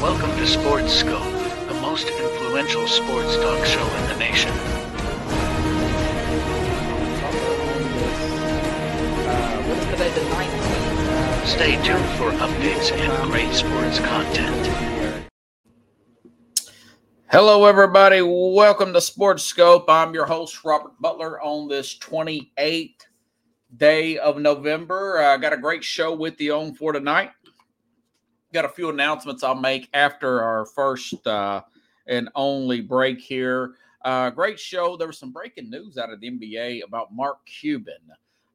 Welcome to Sports Skope, the most influential sports talk show in the nation. what is today, the 19th? Stay tuned for updates and great sports content. Hello, everybody. Welcome to Sports Skope. I'm your host, Robert Butler, on this 28th day of November. I got a great show with you on for tonight. Got a few announcements I'll make after our first uh, and only break here. Uh, great show. There was some breaking news out of the NBA about Mark Cuban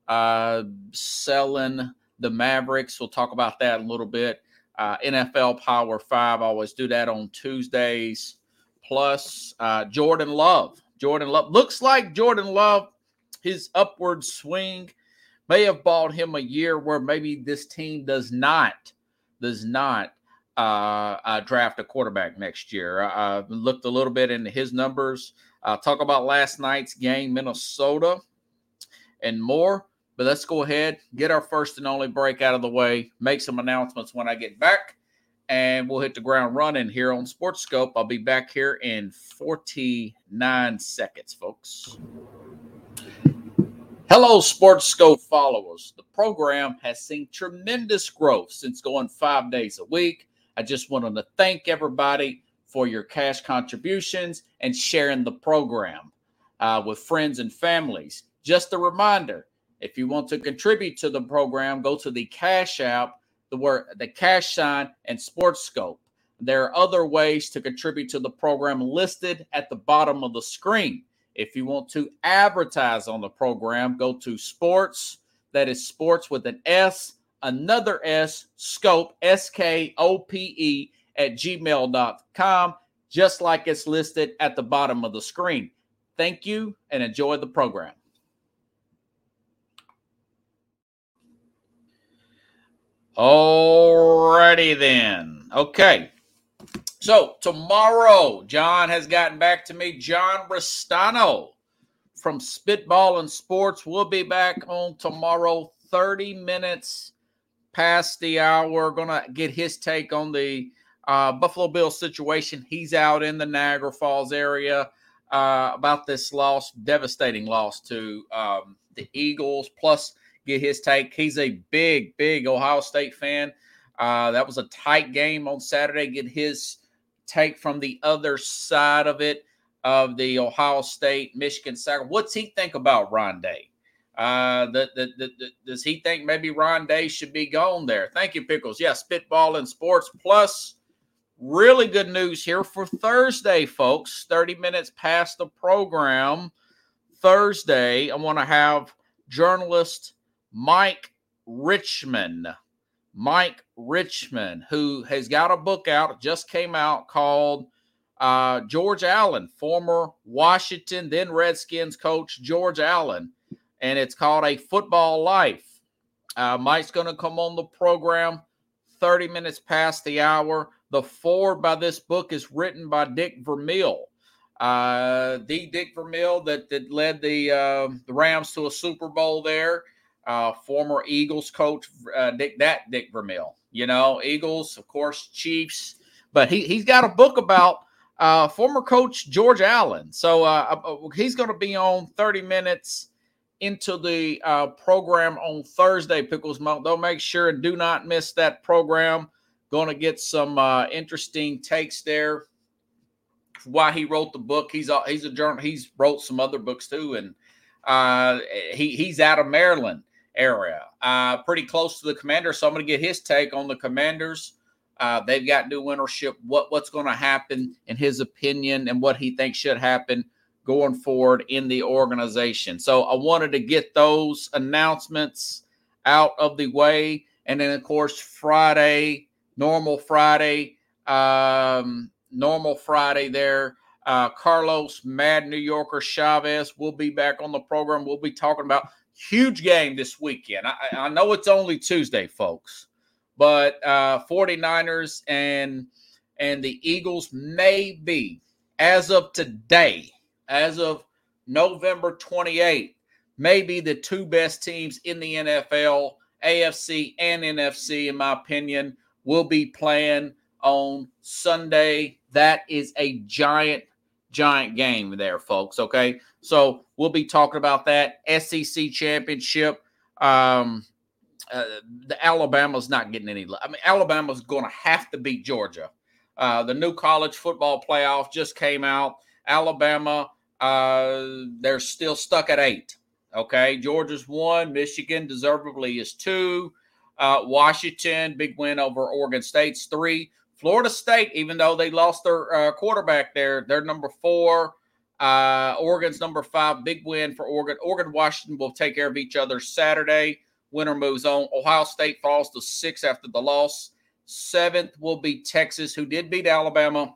uh, selling the Mavericks. We'll talk about that in a little bit. Uh, NFL Power Five. I always do that on Tuesdays. Plus, uh, Jordan Love. Jordan Love looks like Jordan Love. His upward swing may have bought him a year where maybe this team does not does not uh, uh, draft a quarterback next year. I, I looked a little bit into his numbers. Talk about last night's game, Minnesota, and more. But let's go ahead, get our first and only break out of the way, make some announcements when I get back, and we'll hit the ground running here on Sports Skope. I'll be back here in 49 seconds, folks. Hello, Sports Skope followers. The program has seen tremendous growth since going five days a week. I just wanted to thank everybody for your cash contributions and sharing the program uh, with friends and families. Just a reminder if you want to contribute to the program, go to the Cash App, the word the Cash Sign, and Sports Scope. There are other ways to contribute to the program listed at the bottom of the screen. If you want to advertise on the program, go to sports, that is sports with an S, another S, scope, S K O P E, at gmail.com, just like it's listed at the bottom of the screen. Thank you and enjoy the program. Alrighty then. Okay. So tomorrow, John has gotten back to me. John Restano from Spitball and Sports will be back on tomorrow, 30 minutes past the hour. Gonna get his take on the uh, Buffalo Bills situation. He's out in the Niagara Falls area uh, about this loss, devastating loss to um, the Eagles. Plus, get his take. He's a big, big Ohio State fan. Uh, that was a tight game on Saturday. Get his take from the other side of it of the Ohio State Michigan soccer. What's he think about Rondé? Uh, the, the, the, the, does he think maybe Rondé should be gone there? Thank you, Pickles. Yeah, spitball and sports. Plus, really good news here for Thursday, folks. 30 minutes past the program. Thursday, I want to have journalist Mike Richman Mike Richman, who has got a book out, just came out called uh, George Allen, former Washington, then Redskins coach George Allen, and it's called A Football Life. Uh, Mike's going to come on the program 30 minutes past the hour. The forward by this book is written by Dick Vermeil. Uh, the Dick Vermeil that, that led the uh, the Rams to a Super Bowl there uh, former Eagles coach uh, Dick that Dick Vermeil. You know, Eagles, of course, Chiefs, but he he's got a book about uh, former coach George Allen. So uh, uh, uh he's going to be on 30 minutes into the uh, program on Thursday. Pickles Month. Don't make sure and do not miss that program. Going to get some uh, interesting takes there. Why he wrote the book? He's a, he's a journal. He's wrote some other books too, and uh, he he's out of Maryland area, uh, pretty close to the commander. So I'm going to get his take on the commanders. Uh, they've got new ownership. What what's going to happen in his opinion, and what he thinks should happen going forward in the organization. So I wanted to get those announcements out of the way, and then of course Friday, normal Friday, um, normal Friday there. Uh, Carlos Mad New Yorker Chavez will be back on the program. We'll be talking about huge game this weekend. I, I know it's only Tuesday, folks, but uh, 49ers and and the Eagles may be, as of today, as of November 28th, maybe the two best teams in the NFL, AFC and NFC, in my opinion, will be playing on Sunday. That is a giant, giant game there, folks. Okay. So we'll be talking about that SEC championship. Um, uh, the Alabama's not getting any. I mean, Alabama's going to have to beat Georgia. Uh, the new college football playoff just came out. Alabama, uh, they're still stuck at eight. Okay, Georgia's one. Michigan deservedly is two. Uh, Washington, big win over Oregon State's three. Florida State, even though they lost their uh, quarterback there, they're number four. Uh, Oregon's number five. Big win for Oregon. Oregon, Washington will take care of each other Saturday. Winner moves on. Ohio State falls to six after the loss. Seventh will be Texas, who did beat Alabama.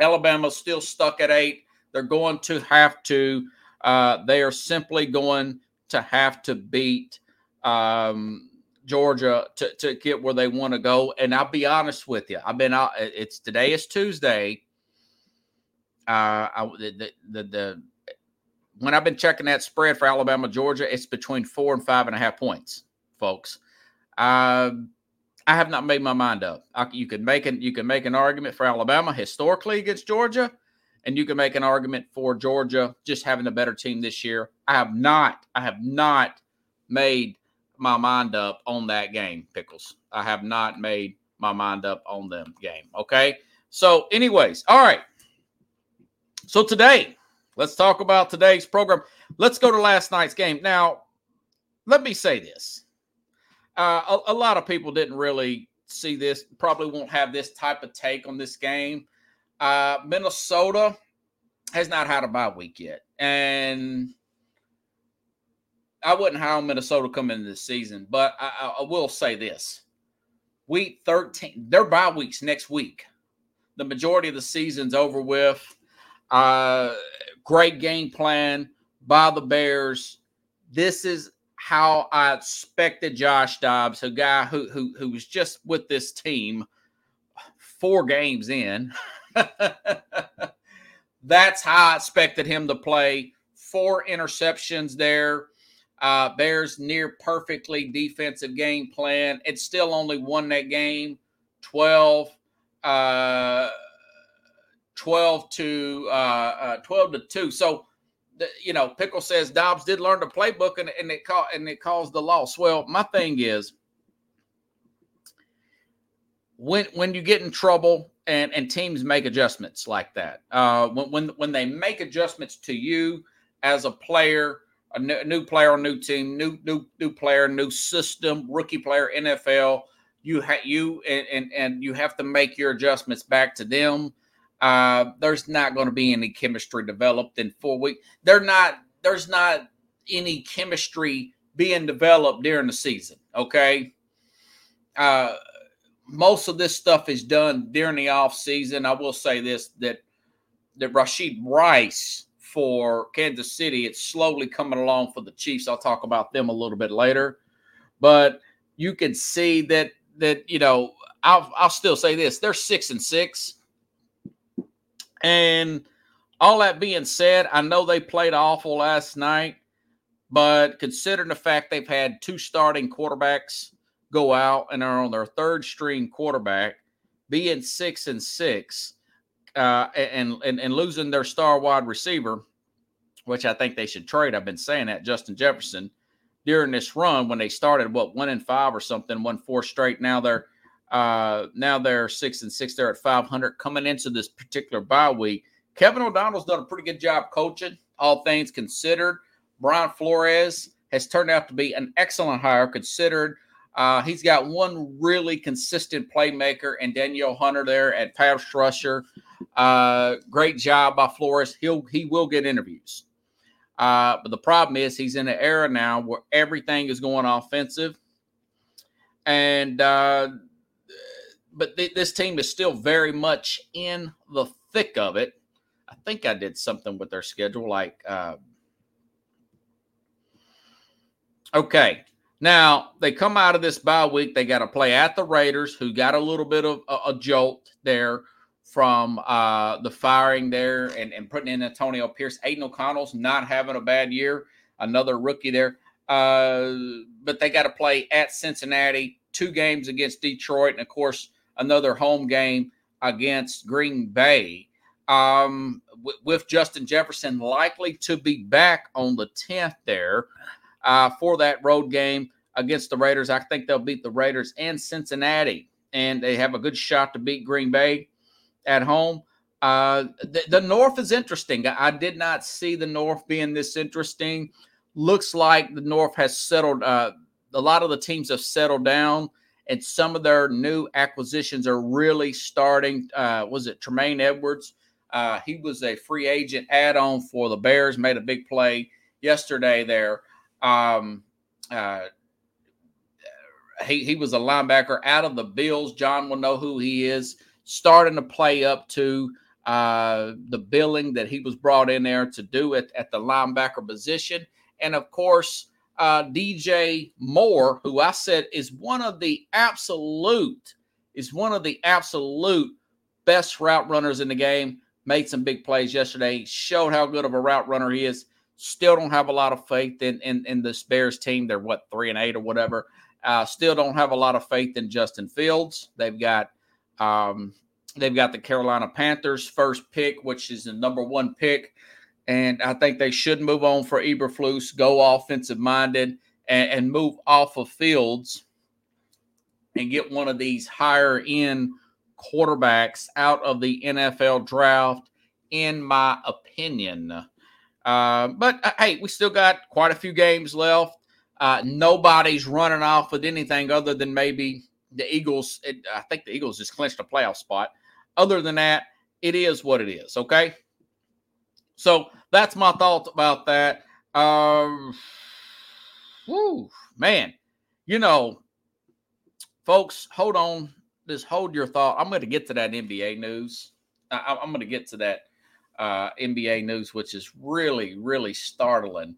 Alabama's still stuck at eight. They're going to have to. Uh, they are simply going to have to beat um, Georgia to, to get where they want to go. And I'll be honest with you. I've been out. It's today is Tuesday. Uh, I, the, the, the when I've been checking that spread for Alabama Georgia, it's between four and five and a half points, folks. Uh, I have not made my mind up. I, you can make an you can make an argument for Alabama historically against Georgia, and you can make an argument for Georgia just having a better team this year. I have not. I have not made my mind up on that game, Pickles. I have not made my mind up on them game. Okay. So, anyways, all right. So today, let's talk about today's program. Let's go to last night's game. Now, let me say this. Uh, a, a lot of people didn't really see this, probably won't have this type of take on this game. Uh, Minnesota has not had a bye week yet. And I wouldn't hire Minnesota come into this season, but I, I, will say this: week thirteen, their bye weeks next week. The majority of the season's over with. Uh, great game plan by the Bears. This is how I expected Josh Dobbs, a guy who who who was just with this team four games in. That's how I expected him to play. Four interceptions there. Uh, Bears near perfectly defensive game plan. It's still only won that game 12, uh, 12 to uh, uh, 12 to 2. So, the, you know, Pickle says Dobbs did learn the playbook and, and it ca- and it caused the loss. Well, my thing is when when you get in trouble and and teams make adjustments like that, uh, when when when they make adjustments to you as a player a new, new player, a new team, new new new player, new system, rookie player, NFL. You have you and, and and you have to make your adjustments back to them. Uh, there's not going to be any chemistry developed in four weeks. They're not. There's not any chemistry being developed during the season. Okay. Uh, most of this stuff is done during the off season. I will say this that that Rashee Rice for Kansas City. It's slowly coming along for the Chiefs. I'll talk about them a little bit later. But you can see that that you know I'll I'll still say this: they're six and six, and all that being said, I know they played awful last night, but considering the fact they've had two starting quarterbacks go out and are on their third string quarterback, being six and six, uh, and, and and losing their star wide receiver, which I think they should trade. I've been saying that Justin Jefferson during this run when they started what one and five or something, one four straight. Now they're uh, now they're six and six. They're at five hundred coming into this particular bye week. Kevin O'Connell's done a pretty good job coaching, all things considered. Brian Flores has turned out to be an excellent hire considered uh, he's got one really consistent playmaker and Danielle Hunter there at pass rusher. Uh, great job by Flores. He'll he will get interviews. Uh, but the problem is he's in an era now where everything is going offensive, and uh, but th- this team is still very much in the thick of it. I think I did something with their schedule, like uh, okay, now they come out of this bye week. They got to play at the Raiders, who got a little bit of a, a jolt there from uh, the firing there and, and putting in Antonio Pierce. Aidan O'Connell's not having a bad year, another rookie there. Uh, but they got to play at Cincinnati, two games against Detroit, and of course another home game against Green Bay. Um, w- with Justin Jefferson likely to be back on the 10th there uh, for that road game against the Raiders. I think they'll beat the Raiders and Cincinnati, and they have a good shot to beat Green Bay at home. Uh, the, the North is interesting. I did not see the North being this interesting. Looks like the North has settled. Uh, a lot of the teams have settled down, and some of their new acquisitions are really starting. Uh, was it Tremaine Edmunds? Uh, he was a free agent add-on for the Bears. Made a big play yesterday there. Um, uh, he he was a linebacker out of the Bills. John will know who he is. Starting to play up to uh, the billing that he was brought in there to do it at the linebacker position, and of course uh, DJ Moore, who I said is one of the absolute is one of the absolute best route runners in the game. Made some big plays yesterday. Showed how good of a route runner he is. Still don't have a lot of faith in in, in the Bears team. They're what three and eight or whatever. Uh, still don't have a lot of faith in Justin Fields. They've got um, they've got the Carolina Panthers first pick, which is the number one pick, and I think they should move on for Eberflus, go offensive minded, and, and move off of Fields and get one of these higher end quarterbacks out of the NFL draft, in my opinion. Uh, but uh, hey, we still got quite a few games left. Uh, nobody's running off with anything other than maybe the Eagles. It, I think the Eagles just clinched a playoff spot. Other than that, it is what it is. Okay. So that's my thoughts about that. Um, whew, man, you know, folks, hold on. Just hold your thought. I'm going to get to that NBA news. I, am going to get to that uh, NBA news, which is really, really startling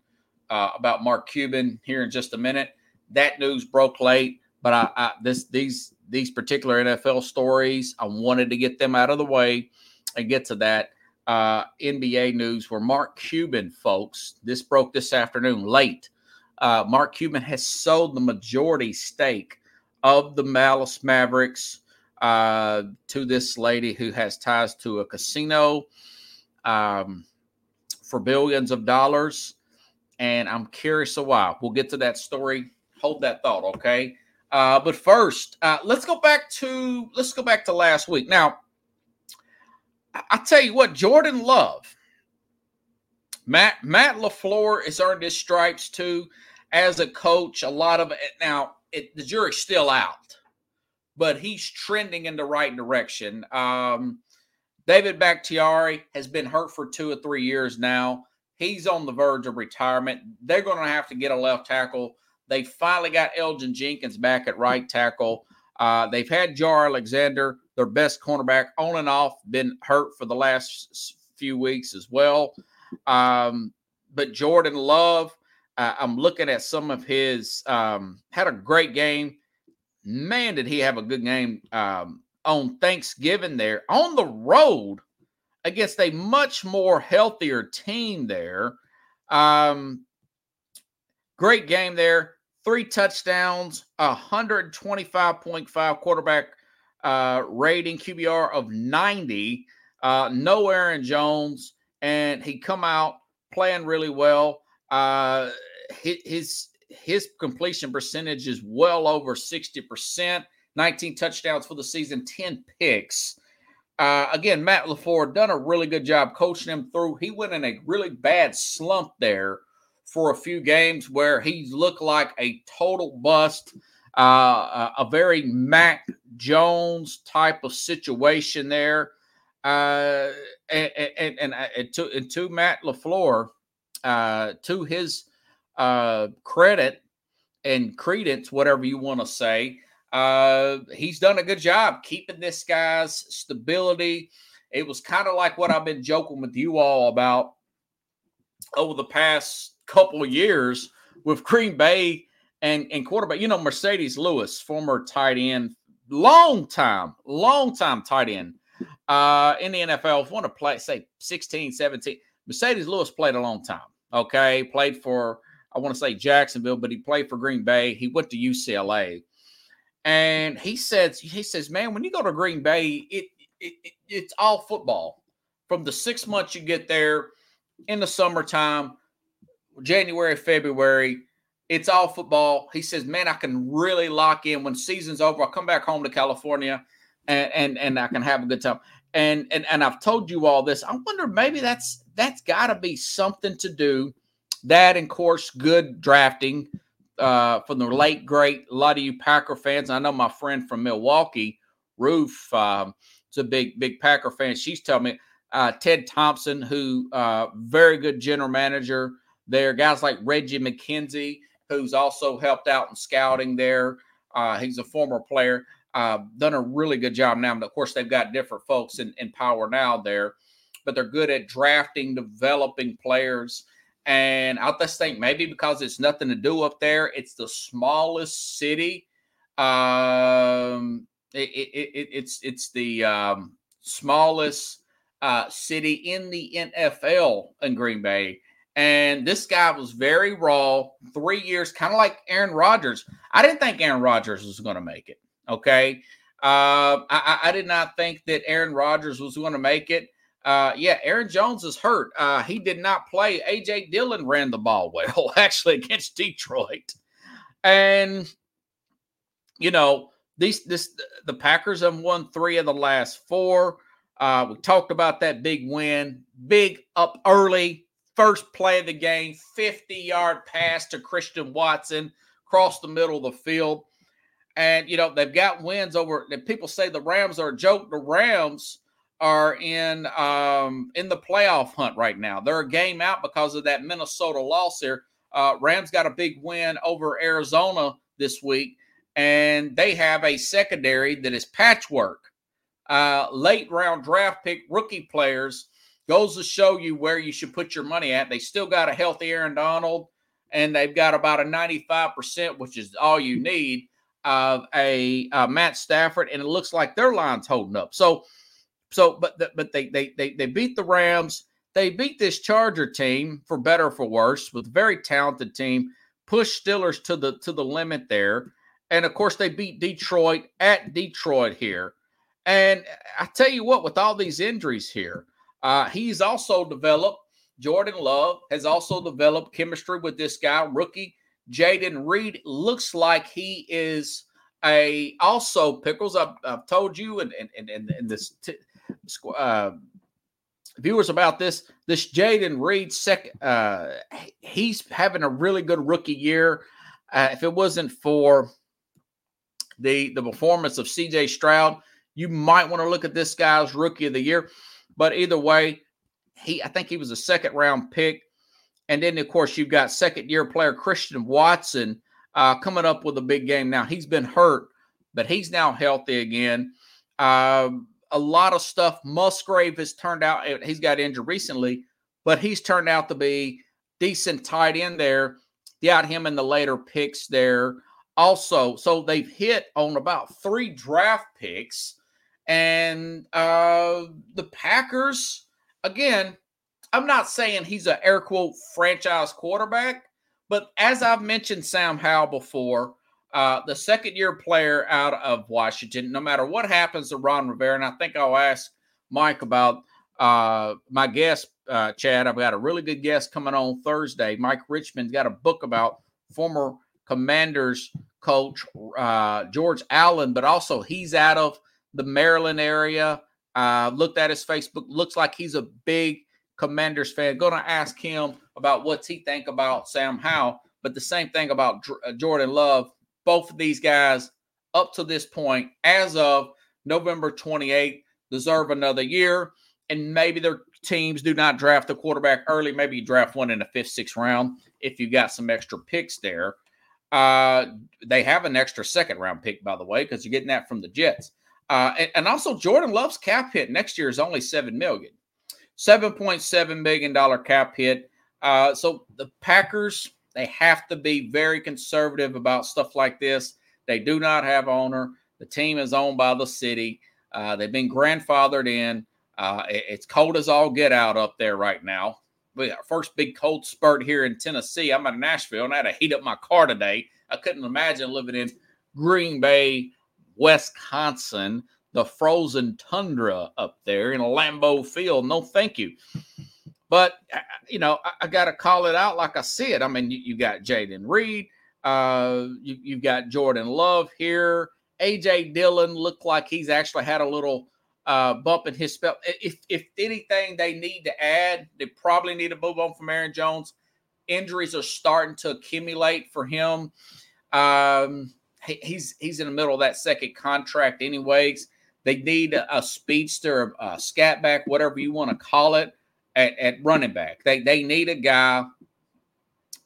uh, about Mark Cuban here in just a minute. That news broke late, but I, I this these these particular NFL stories, I wanted to get them out of the way and get to that uh, NBA news where Mark Cuban, folks, this broke this afternoon late. Uh, Mark Cuban has sold the majority stake of the Dallas Mavericks uh, to this lady who has ties to a casino um, for billions of dollars. And I'm curious a. We'll get to that story. Hold that thought, okay? Uh, but first, uh, let's go back to let's go back to last week. Now, I tell you what, Jordan Love, Matt Matt LaFleur is earned his stripes too as a coach. A lot of it now, it, the jury's still out, but he's trending in the right direction. Um, David Bakhtiari has been hurt for two or three years now. He's on the verge of retirement. They're going to have to get a left tackle. They finally got Elgton Jenkins back at right tackle. Uh, they've had Jaire Alexander, their best cornerback, on and off, been hurt for the last few weeks as well. Um, but Jordan Love, uh, I'm looking at some of his, um, had a great game. Man, did he have a good game um, on Thanksgiving there on the road against a much more healthier team there. Um, great game there. Three touchdowns, 125.5 quarterback uh, rating, QBR of 90. Uh, no Aaron Jones, and he come out playing really well. Uh, his his completion percentage is well over 60%. 19 touchdowns for the season, 10 picks. Uh, again, Matt LaFleur done a really good job coaching him through. He went in a really bad slump there for a few games where he looked like a total bust, uh, a very Mac Jones type of situation there. Uh, and, and, and, uh, and, to, and to Matt LaFleur, uh, to his uh, credit and credence, whatever you want to say, uh, he's done a good job keeping this guy's stability. It was kind of like what I've been joking with you all about over the past couple years with Green Bay and, and quarterback. You know, Marcedes Lewis, former tight end, long time, long time tight end uh, in the NFL. If you Want to play, say 16, 17. Marcedes Lewis played a long time. Okay. Played for, I want to say Jacksonville, but he played for Green Bay. He went to UCLA and he says he says, man, when you go to Green Bay, it, it, it it's all football from the six months you get there in the summertime, January, February. It's all football. He says, man, I can really lock in when season's over. I'll come back home to California and and, and I can have a good time. And and and I've told you all this. I wonder maybe that's that's got to be something to do. That and of course, good drafting uh, from the late great. A lot of you Packer fans. I know my friend from Milwaukee, Roof, um, is a big big Packer fan. She's telling me uh, Ted Thompson, who uh, very good general manager there. Guys like Reggie McKenzie, who's also helped out in scouting there. Uh, he's a former player. Uh, done a really good job now. Of course, they've got different folks in, in power now there, but they're good at drafting, developing players. And I just think maybe because it's nothing to do up there, it's the smallest city. Um, it, it, it, it's it's the um, smallest uh, city in the NFL in Green Bay. And this guy was very raw, three years, kind of like Aaron Rodgers. I didn't think Aaron Rodgers was going to make it. Okay. Uh, I, I, did not think that Aaron Rodgers was going to make it. Uh, yeah, Aaron Jones is hurt. Uh, he did not play. AJ Dillon ran the ball well, actually, against Detroit. And, you know, these this the Packers have won three of the last four. Uh, we talked about that big win, big up early, first play of the game, 50 yard pass to Christian Watson across the middle of the field. And you know they've got wins over. People say the Rams are a joke. The Rams are in um, in the playoff hunt right now. They're a game out because of that Minnesota loss. There, uh, Rams got a big win over Arizona this week, and they have a secondary that is patchwork. Uh, late round draft pick rookie players goes to show you where you should put your money at. They still got a healthy Aaron Donald, and they've got about a 95%, which is all you need of a uh, Matt Stafford, and it looks like their line's holding up. So, so but the, but they they they they beat the Rams. They beat this Charger team for better for worse with a very talented team. Push Steelers to the to the limit there, and of course they beat Detroit at Detroit here. And I tell you what, with all these injuries here, uh, he's also developed. Jordan Love has also developed chemistry with this guy, rookie Jayden Reed looks like he is a also pickles. I've, I've told you and and and, and this t- uh, viewers about this. This Jayden Reed second, uh, he's having a really good rookie year. Uh, if it wasn't for the the performance of C.J. Stroud, you might want to look at this guy's rookie of the year. But either way, he I think he was a second round pick. And then, of course, you've got second year player Christian Watson uh, coming up with a big game now. He's been hurt, but he's now healthy again. Um, a lot of stuff. Musgrave has turned out, eh, he's got injured recently, but he's turned out to be decent tight end there. Got him in the later picks there. Also, so they've hit on about three draft picks. And uh, the Packers, again, I'm not saying he's an air quote franchise quarterback, but as I've mentioned Sam Howell before, uh, the second year player out of Washington, no matter what happens to Ron Rivera, and I think I'll ask Mike about uh, my guest, uh, Chad. I've got a really good guest coming on Thursday. Mike Richman's got a book about former Commanders coach uh, George Allen, but also he's out of the Maryland area. Uh, looked at his Facebook. Looks like he's a big Commanders fan. Going to ask him about what's he think about Sam Howell, but the same thing about uh, Jordan Love. Both of these guys, up to this point, as of November 28th, deserve another year. And maybe their teams do not draft the quarterback early. Maybe you draft one in the fifth, sixth round if you got some extra picks there. Uh, they have an extra second round pick, by the way, because you're getting that from the Jets. Uh, and, and, also Jordan Love's cap hit next year is only seven million. $7.7 million cap hit. Uh, so the Packers, they have to be very conservative about stuff like this. They do not have owner. The team is owned by the city. Uh, they've been grandfathered in. Uh, it, it's cold as all get out up there right now. We got our first big cold spurt here in Tennessee. I'm in Nashville and I had to heat up my car today. I couldn't imagine living in Green Bay, Wisconsin, the frozen tundra up there in a Lambeau Field. No, thank you. But uh, you know, I, I got to call it out like I see it. I mean, you, you got Jayden Reed, uh, you, you've got Jordan Love here. AJ Dillon looked like he's actually had a little uh, bump in his spell. If if anything they need to add, they probably need to move on from Aaron Jones. Injuries are starting to accumulate for him. Um, he, he's he's in the middle of that second contract, anyways. They need a, a speedster, a scat back, whatever you want to call it, at, at running back. They they need a guy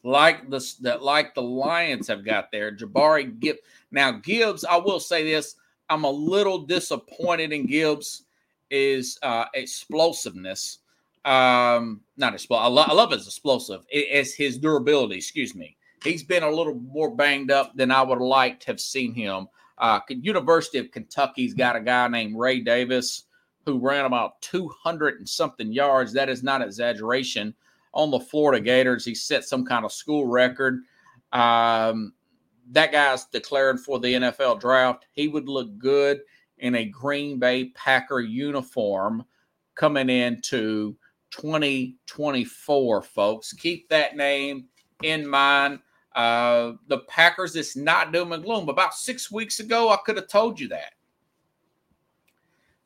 like the that like the Lions have got there. Jabari Gibbs. Now Gibbs, I will say this: I'm a little disappointed in Gibbs' is uh, explosiveness. Um, not explosive. I, lo- I love his explosive. It's his durability. Excuse me. He's been a little more banged up than I would have liked to have seen him. Uh, University of Kentucky's got a guy named Ray Davis who ran about 200 and something yards. That is not exaggeration. On the Florida Gators, he set some kind of school record. Um, that guy's declared for the NFL draft. He would look good in a Green Bay Packer uniform coming into 2024, folks. Keep that name in mind. Uh, the Packers, it's not doom and gloom. About six weeks ago, I could have told you that.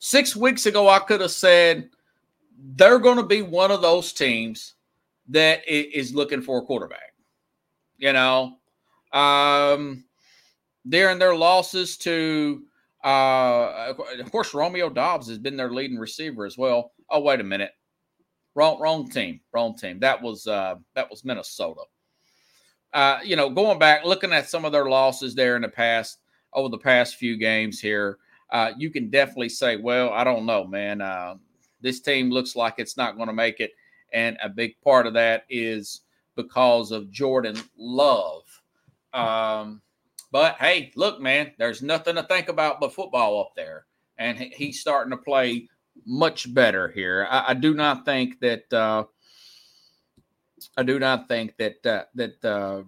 Six weeks ago, I could have said they're going to be one of those teams that is looking for a quarterback. You know, um, during their losses to, uh, of course, Romeo Doubs has been their leading receiver as well. Oh, wait a minute, wrong, wrong team, wrong team. That was uh, that was Minnesota. Uh, you know, going back, looking at some of their losses there in the past, over the past few games here, uh, you can definitely say, well, I don't know, man. Uh, this team looks like it's not going to make it. And a big part of that is because of Jordan Love. Um, but hey, look, man, there's nothing to think about but football up there. And he's starting to play much better here. I, I do not think that uh, I do not think that uh, that uh,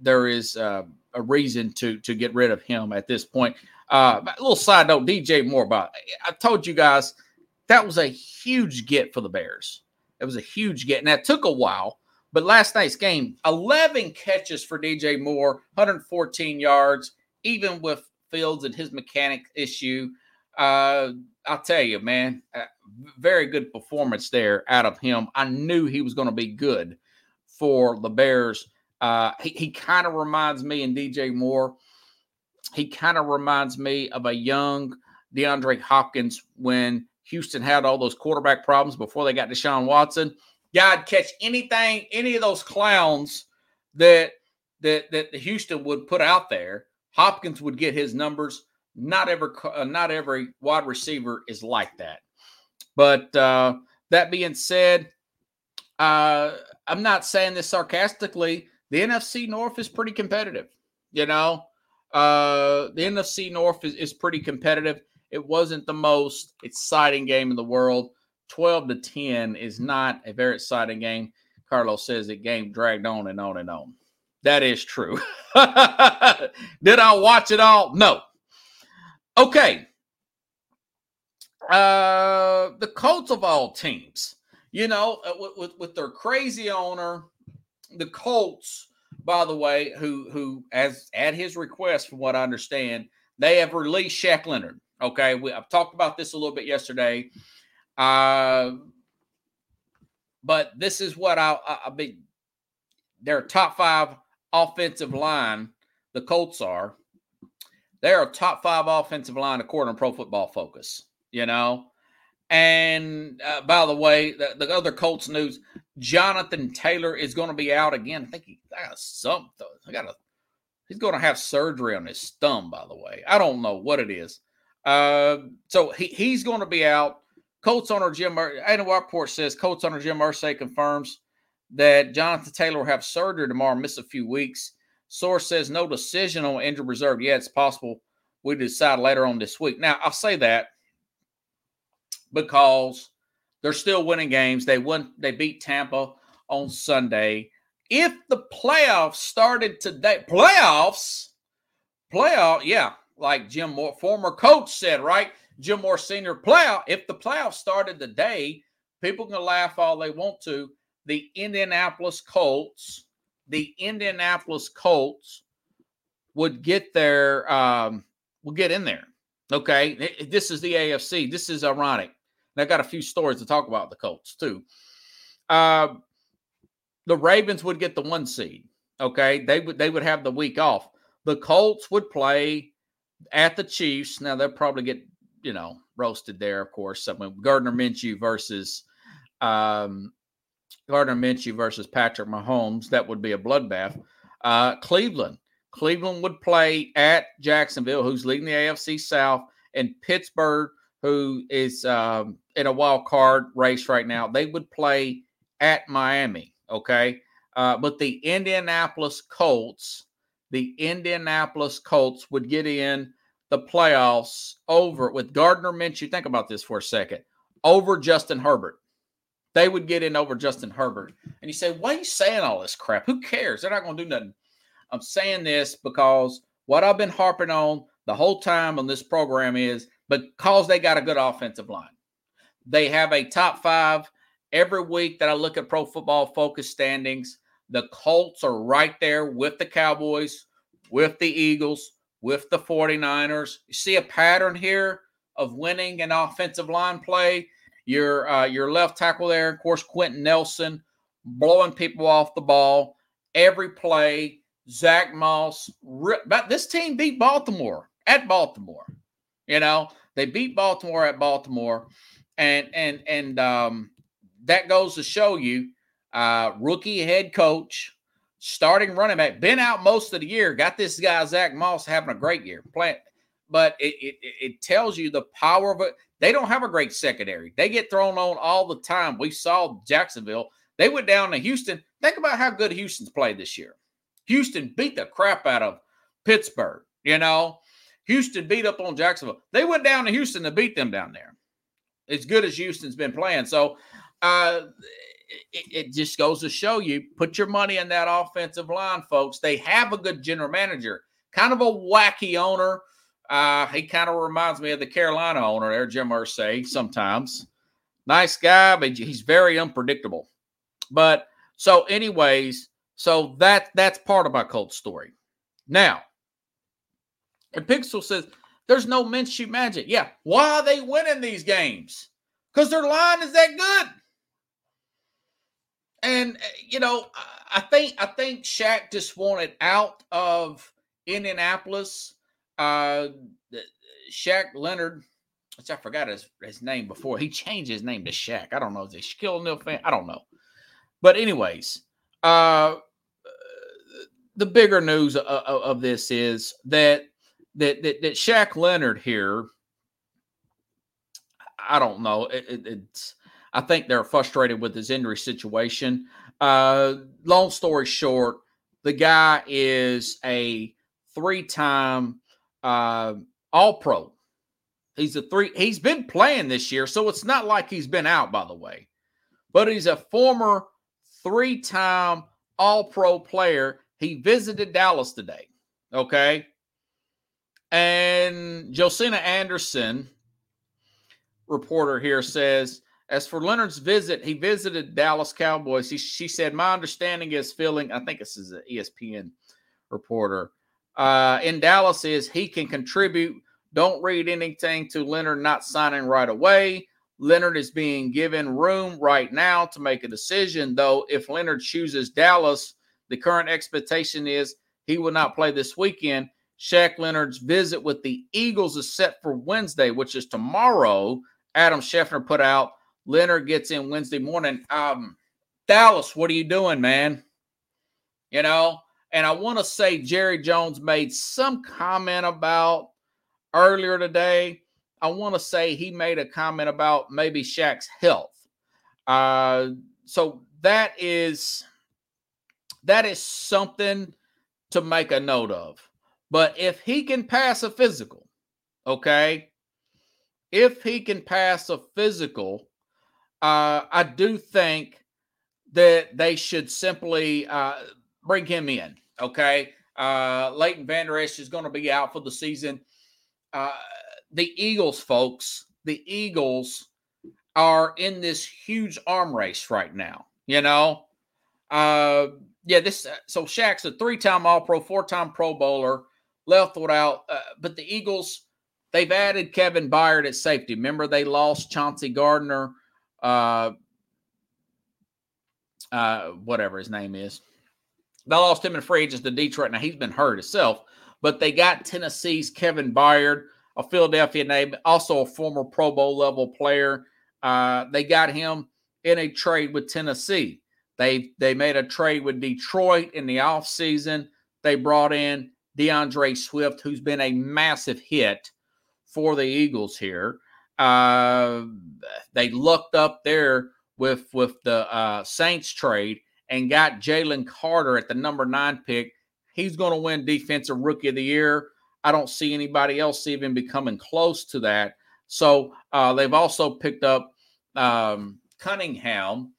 there is uh, a reason to to get rid of him at this point. Uh, a little side note, DJ Moore. About I told you guys that was a huge get for the Bears. It was a huge get, and that took a while but last night's game, 11 catches for DJ Moore, 114 yards, even with Fields and his mechanic issue. Uh, I'll tell you, man, uh, very good performance there out of him. I knew he was going to be good for the Bears. Uh, he, he kind of reminds me and DJ Moore, he kind of reminds me of a young DeAndre Hopkins when Houston had all those quarterback problems before they got Deshaun Watson Guy'd catch anything, any of those clowns that that that the Houston would put out there. Hopkins would get his numbers. Not every uh, not every wide receiver is like that. But uh, that being said, uh, I'm not saying this sarcastically. The NFC North is pretty competitive. You know, uh, the NFC North is, is pretty competitive. It wasn't the most exciting game in the world. 12 to 10 is not a very exciting game. Carlos says the game dragged on and on and on. That is true. Did I watch it all? No. Okay. Uh, the Colts of all teams, you know, uh, with, with, with their crazy owner, the Colts, by the way, who who as at his request, from what I understand, they have released Shaq Leonard. Okay, we, I've talked about this a little bit yesterday. Uh, but this is what I'll, I'll be. Their top five offensive line, the Colts are. They're a top five offensive line according to Pro Football Focus. You know, and uh, by the way, the, the, other Colts news: Jonathan Taylor is going to be out again. I think he got something. I got a. He's going to have surgery on his thumb. By the way, I don't know what it is. Uh, so he, he's going to be out. Colts owner Jim Ian Rapoport says Colts owner Jim Irsay confirms that Jonathan Taylor will have surgery tomorrow, miss a few weeks. Source says no decision on injury reserve yet. It's possible we decide later on this week. Now I'll say that because they're still winning games. They won. They beat Tampa on Sunday. If the playoffs started today, playoffs, playoff, yeah, like Jim Mora, former coach said, right? Jim Mora Senior playoff. If the playoffs started today, people can laugh all they want to. The Indianapolis Colts, the Indianapolis Colts would get there, um, will get in there. Okay. This is the AFC. This is ironic. And I got a few stories to talk about the Colts too. Uh, the Ravens would get the one seed. Okay. They would they would have the week off. The Colts would play at the Chiefs. Now they'll probably get, you know, roasted there, of course. Mean, Gardner Minshew versus um, Gardner Minshew versus Patrick Mahomes. That would be a bloodbath. Uh, Cleveland. Cleveland would play at Jacksonville, who's leading the AFC South, and Pittsburgh, who is um, in a wild card race right now. They would play at Miami. Okay. Uh, but the Indianapolis Colts, the Indianapolis Colts would get in the playoffs over with Gardner Minshew. Think about this for a second. Over Justin Herbert. They would get in over Justin Herbert. And you say, why are you saying all this crap? Who cares? They're not going to do nothing. I'm saying this because what I've been harping on the whole time on this program is because they got a good offensive line. They have a top five every week that I look at Pro Football Focus standings. The Colts are right there with the Cowboys, with the Eagles, with the 49ers. You see a pattern here of winning an offensive line play. Your uh, your left tackle there, of course, Quenton Nelson, blowing people off the ball every play. Zach Moss, but this team beat Baltimore at Baltimore. You know they beat Baltimore at Baltimore, and and and um, that goes to show you, uh, rookie head coach starting running back, been out most of the year. Got this guy Zach Moss having a great year. Plant, but it, it it tells you the power of it. They don't have a great secondary. They get thrown on all the time. We saw Jacksonville. They went down to Houston. Think about how good Houston's played this year. Houston beat the crap out of Pittsburgh. You know, Houston beat up on Jacksonville. They went down to Houston to beat them down there. As good as Houston's been playing. So uh, it, it, just goes to show you put your money in that offensive line, folks. They have a good general manager, kind of a wacky owner. Uh, he kind of reminds me of the Carolina owner there, Jim Irsay, sometimes. Nice guy, but he's very unpredictable. But so, anyways, so that that's part of my cult story. Now, and Pickles says there's no Minshew magic. Yeah, why are they winning these games? Because their line is that good. And uh, you know, I think I think Shaq just wanted out of Indianapolis. Uh, Shaq Leonard, which I forgot his, his name before. He changed his name to Shaq. I don't know. Is he Shaquille O'Neal fan? I don't know. But anyways, uh, the bigger news of, of, this is that that that, that Shaq Leonard here. I don't know. It, it, it's I think they're frustrated with his injury situation. Uh, long story short, the guy is a three-time uh, All-Pro. He's a three. He's been playing this year, so it's not like he's been out. By the way, but he's a former three-time All-Pro player. He visited Dallas today. Okay, and Josina Anderson, reporter here, says as for Leonard's visit, he visited Dallas Cowboys. He, she said, My understanding is feeling, I think this is an ESPN reporter, uh, in Dallas is he can contribute. Don't read anything to Leonard not signing right away. Leonard is being given room right now to make a decision, though. If Leonard chooses Dallas, the current expectation is he will not play this weekend. Shaq Leonard's visit with the Eagles is set for Wednesday, which is tomorrow. Adam Schefter put out Leonard gets in Wednesday morning. Um, Dallas, what are you doing, man? You know, and I want to say Jerry Jones made some comment about earlier today. I want to say he made a comment about maybe Shaq's health. Uh, so that is that is something to make a note of. But if he can pass a physical, okay, if he can pass a physical, uh, I do think that they should simply uh, bring him in. Okay. Uh, Leighton Vander Esch is going to be out for the season. Uh, the Eagles, folks, the Eagles are in this huge arm race right now. You know, uh, yeah, this uh, so Shaq's a three-time All-Pro, four-time Pro Bowler, left without. Uh, but the Eagles, they've added Kevin Byard at safety. Remember, they lost Chauncey Gardner, uh, uh, whatever his name is. They lost him in free agents to Detroit. Now he's been hurt himself, but they got Tennessee's Kevin Byard, a Philadelphia name, also a former Pro Bowl level player. Uh, they got him in a trade with Tennessee. They they made a trade with Detroit in the offseason. They brought in D'Andre Swift, who's been a massive hit for the Eagles here. Uh, they looked up there with with the uh, Saints trade and got Jalen Carter at the number nine pick. He's going to win Defensive Rookie of the Year. I don't see anybody else even becoming close to that. So uh, they've also picked up um, Cunningham,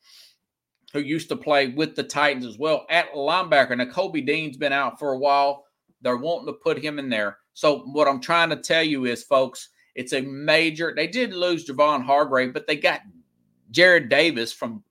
who used to play with the Titans as well at linebacker. Now, Kobe Dean's been out for a while. They're wanting to put him in there. So what I'm trying to tell you is, folks, it's a major. They did lose Javon Hargrave, but they got Jared Davis from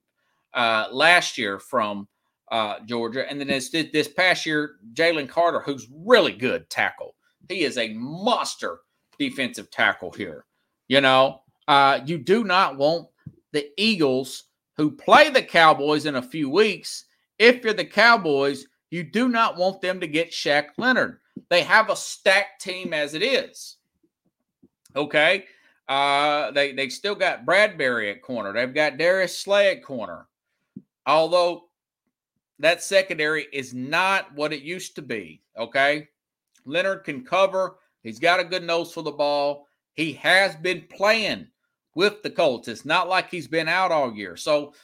uh, last year from uh, Georgia, and then this this past year, Jalen Carter, who's really good tackle. He is a monster defensive tackle here. You know, uh, you do not want the Eagles who play the Cowboys in a few weeks. If you're the Cowboys, you do not want them to get Shaq Leonard. They have a stacked team as it is. Okay. Uh, they they still got Bradberry at corner. They've got Darius Slay at corner. Although that secondary is not what it used to be. Okay. Leonard can cover. He's got a good nose for the ball. He has been playing with the Colts. It's not like he's been out all year. So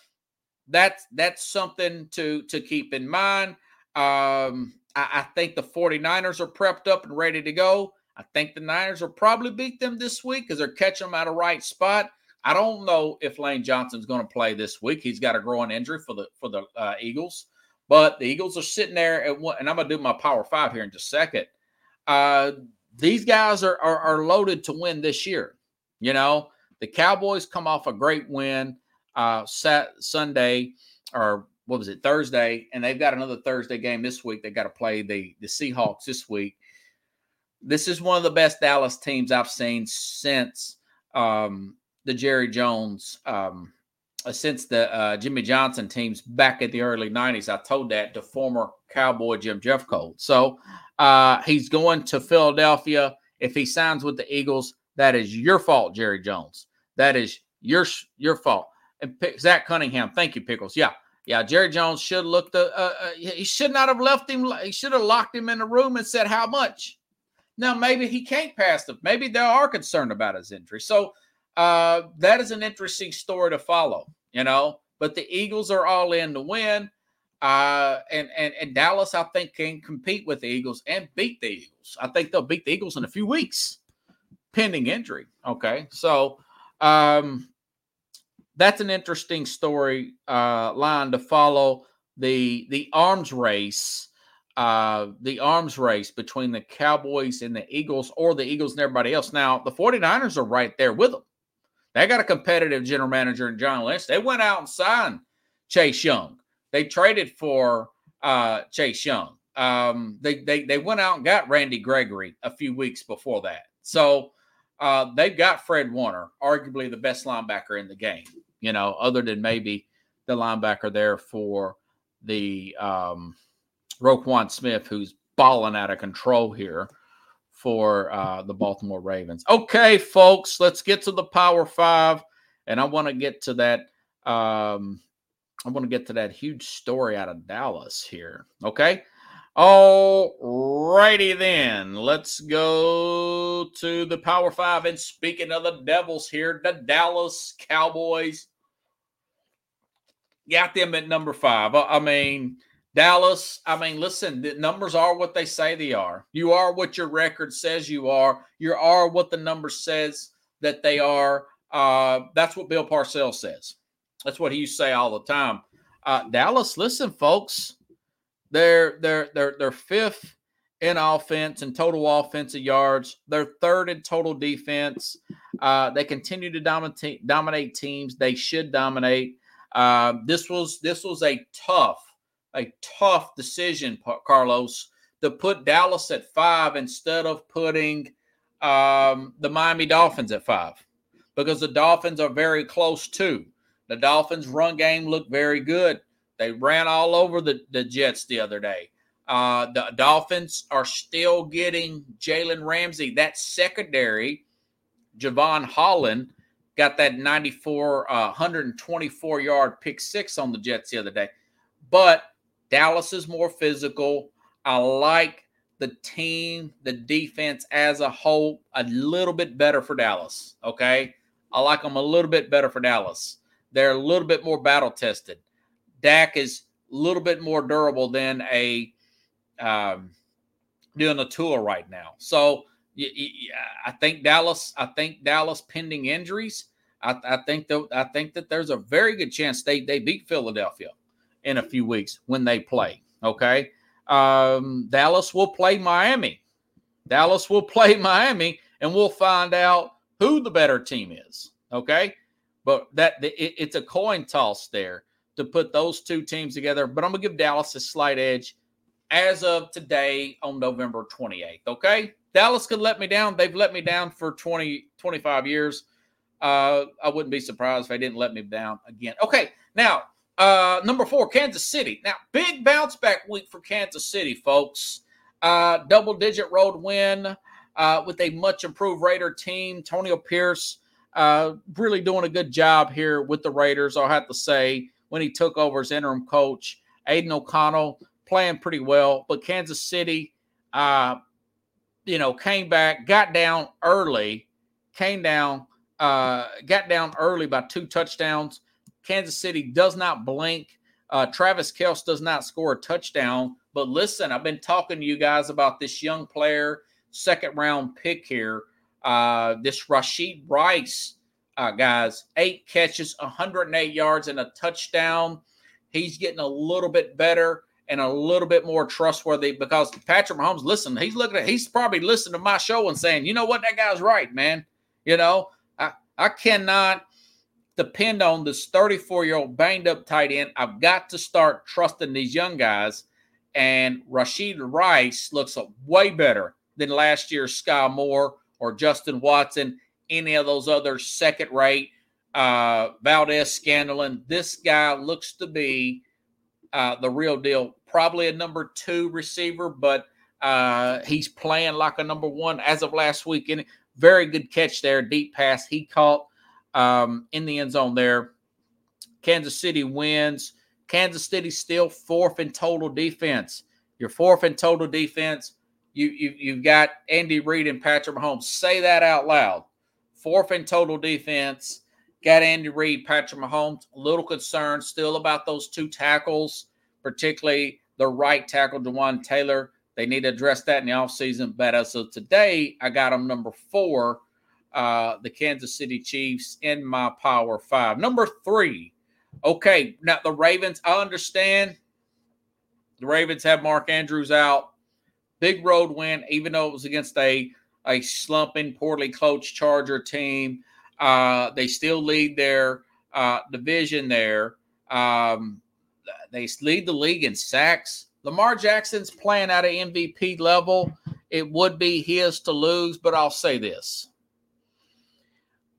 that's that's something to to keep in mind. Um, I, I think the 49ers are prepped up and ready to go. I think the Niners will probably beat them this week because they're catching them at a right spot. I don't know if Lane Johnson's going to play this week. He's got a growing injury for the for the uh, Eagles, but the Eagles are sitting there at one, and I'm going to do my Power Five here in just a second. Uh, these guys are, are are loaded to win this year. You know, the Cowboys come off a great win uh, Sunday or what was it Thursday, and they've got another Thursday game this week. They got to play the the Seahawks this week. This is one of the best Dallas teams I've seen since um, the Jerry Jones, um, uh, since the uh, Jimmy Johnson teams back at the early '90s. I told that to former Cowboy Jim Jeffcoat. So uh, he's going to Philadelphia. If he signs with the Eagles, that is your fault, Jerry Jones. That is your your fault. And Zach Cunningham, thank you, Pickles. Yeah, yeah. Jerry Jones should look the. Uh, uh, he should not have left him. He should have locked him in the room and said how much. Now maybe he can't pass them. Maybe they are concerned about his injury. So uh, that is an interesting story to follow. You know, but the Eagles are all in to win. Uh, and, and and Dallas, I think, can compete with the Eagles and beat the Eagles. I think they'll beat the Eagles in a few weeks, pending injury. Okay, so um, that's an interesting story uh, line to follow. The the arms race, uh, the arms race between the Cowboys and the Eagles, or the Eagles and everybody else. Now, the 49ers are right there with them. They got a competitive general manager in John Lynch. They went out and signed Chase Young. They traded for uh, Chase Young. Um, they, they they went out and got Randy Gregory a few weeks before that. So uh, they've got Fred Warner, arguably the best linebacker in the game, you know, other than maybe the linebacker there for the um, Roquan Smith, who's balling out of control here for uh, the Baltimore Ravens. Okay, folks, let's get to the Power Five, and I want to get to that. Um, I want to get to that huge story out of Dallas here. Okay, all righty then. Let's go to the Power Five. And speaking of the Devils here, the Dallas Cowboys got them at number five. I mean, Dallas, I mean, listen, the numbers are what they say they are. You are what your record says you are. You are what the number says that they are. Uh, that's what Bill Parcells says. That's what he used to say all the time. Uh, Dallas, listen, folks they're they're they're they're fifth in offense and total offensive yards. They're third in total defense. Uh, they continue to dominate dominate teams. They should dominate. Uh, this was this was a tough a tough decision, Carlos, to put Dallas at five instead of putting um, the Miami Dolphins at five because the Dolphins are very close too. The Dolphins' run game looked very good. They ran all over the, the Jets the other day. Uh, the Dolphins are still getting Jalen Ramsey. That secondary, Jevon Holland, got that 94, uh, 124 yard pick six on the Jets the other day. But Dallas is more physical. I like the team, the defense as a whole, a little bit better for Dallas. Okay. I like them a little bit better for Dallas. They're a little bit more battle tested. Dak is a little bit more durable than a um, doing a tour right now. So I think Dallas. I think Dallas pending injuries. I, I think that I think that there's a very good chance they they beat Philadelphia in a few weeks when they play. Okay, um, Dallas will play Miami. Dallas will play Miami, and we'll find out who the better team is. Okay, but that it, it's a coin toss there to put those two teams together. But I'm gonna give Dallas a slight edge as of today on November 28th. Okay, Dallas could let me down. They've let me down for 20, 25 years. Uh, I wouldn't be surprised if they didn't let me down again. Okay, now uh, number four, Kansas City. Now, big bounce back week for Kansas City, folks. Uh, double digit road win uh, with a much improved Raider team. Tonio Pierce uh, really doing a good job here with the Raiders, I'll have to say, when he took over as interim coach. Aidan O'Connell playing pretty well, but Kansas City, uh, you know, came back, got down early, came down, uh, got down early by two touchdowns Kansas City does not blink. Uh, Travis Kelce does not score a touchdown. But listen, I've been talking to you guys about this young player, second round pick here. Uh, this Rashee Rice, uh, guys, eight catches, 108 yards, and a touchdown. He's getting a little bit better and a little bit more trustworthy because Patrick Mahomes, listen, he's looking at, he's probably listening to my show and saying, you know what, that guy's right, man. You know, I, I cannot depend on this 34 year old banged up tight end. I've got to start trusting these young guys. And Rashee Rice looks way better than last year's Skyy Moore or Justin Watson, any of those other second rate uh, Valdes-Scantling. This guy looks to be uh, the real deal. Probably a number two receiver, but uh, he's playing like a number one as of last week. And very good catch there, deep pass he caught um, in the end zone there. Kansas City wins. Kansas City still fourth in total defense. You're fourth in total defense. You, you you've got Andy Reid and Patrick Mahomes. Say that out loud. Fourth in total defense. Got Andy Reid, Patrick Mahomes. A little concerned still about those two tackles, particularly the right tackle, Jawaan Taylor. They need to address that in the offseason. But as of today, I got them number four uh, the Kansas City Chiefs in my power five. Number three. Okay, now the Ravens, I understand the Ravens have Mark Andrews out. Big road win, even though it was against a, a slumping, poorly coached Charger team. Uh, they still lead their uh, division there. Um, they lead the league in sacks. Lamar Jackson's playing at an MVP level. It would be his to lose, but I'll say this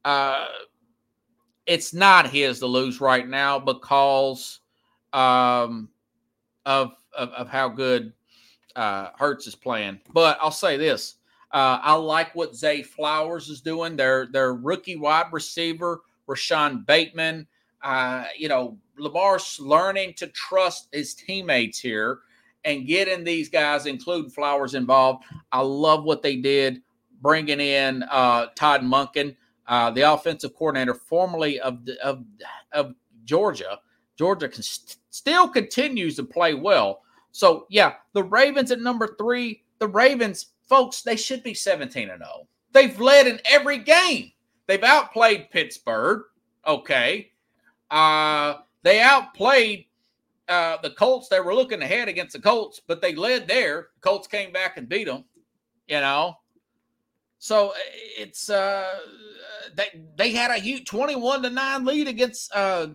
uh, it's not his to lose right now because um, of, of, of how good uh, Hurts is playing. But I'll say this: uh, I like what Zay Flowers is doing. Their their rookie wide receiver Rashod Bateman. Uh, you know, Lamar's learning to trust his teammates here and getting these guys, including Flowers, involved. I love what they did bringing in uh, Todd Monken uh, the offensive coordinator, formerly of the, of of Georgia. Georgia can st- still continues to play well. So yeah, the Ravens at number three. The Ravens, folks, they should be seventeen and zero. Oh. They've led in every game. They've outplayed Pittsburgh. Okay, uh, they outplayed uh, the Colts, they were looking ahead against the Colts, but they led there. Colts came back and beat them, you know. So it's uh they they had a huge 21 to 9 lead against uh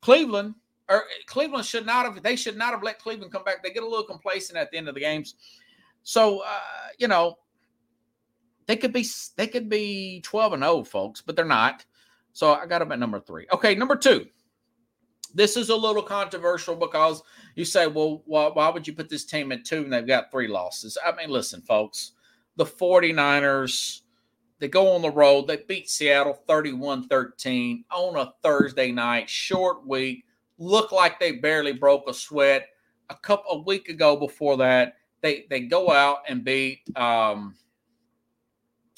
Cleveland. Or Cleveland should not have they should not have let Cleveland come back. They get a little complacent at the end of the games. So uh, you know, they could be they could be 12 and 0, folks, but they're not. So I got them at number three. Okay, number two. This is a little controversial because you say, well, why, why would you put this team at two and they've got three losses? I mean, listen, folks, the 49ers, they go on the road. They beat Seattle 31 13 on a Thursday night, short week. Look like they barely broke a sweat. A couple a week ago before that, they they go out and beat um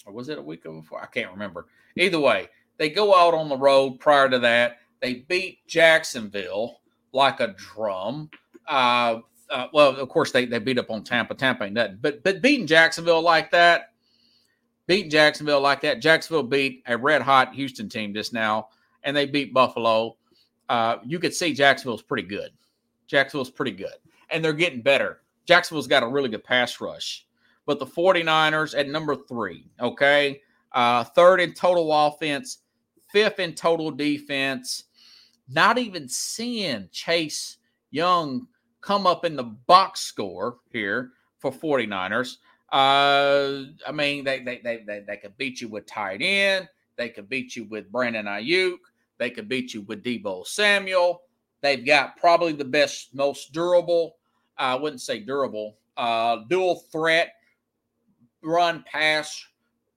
or was it a week before? I can't remember. Either way, they go out on the road prior to that. They beat Jacksonville like a drum. Uh, uh, well, of course they, they beat up on Tampa. Tampa ain't nothing. But but beating Jacksonville like that, beating Jacksonville like that. Jacksonville beat a red hot Houston team just now, and they beat Buffalo. Uh, you could see Jacksonville's pretty good. Jacksonville's pretty good, and they're getting better. Jacksonville's got a really good pass rush, but the 49ers at number three, okay, uh, third in total offense, fifth in total defense. Not even seeing Chase Young come up in the box score here for 49ers. Uh, I mean, they, they, they, they, they could beat you with tight end. They could beat you with Brandon Aiyuk. They could beat you with Deebo Samuel. They've got probably the best, most durable, I wouldn't say durable, uh, dual threat run pass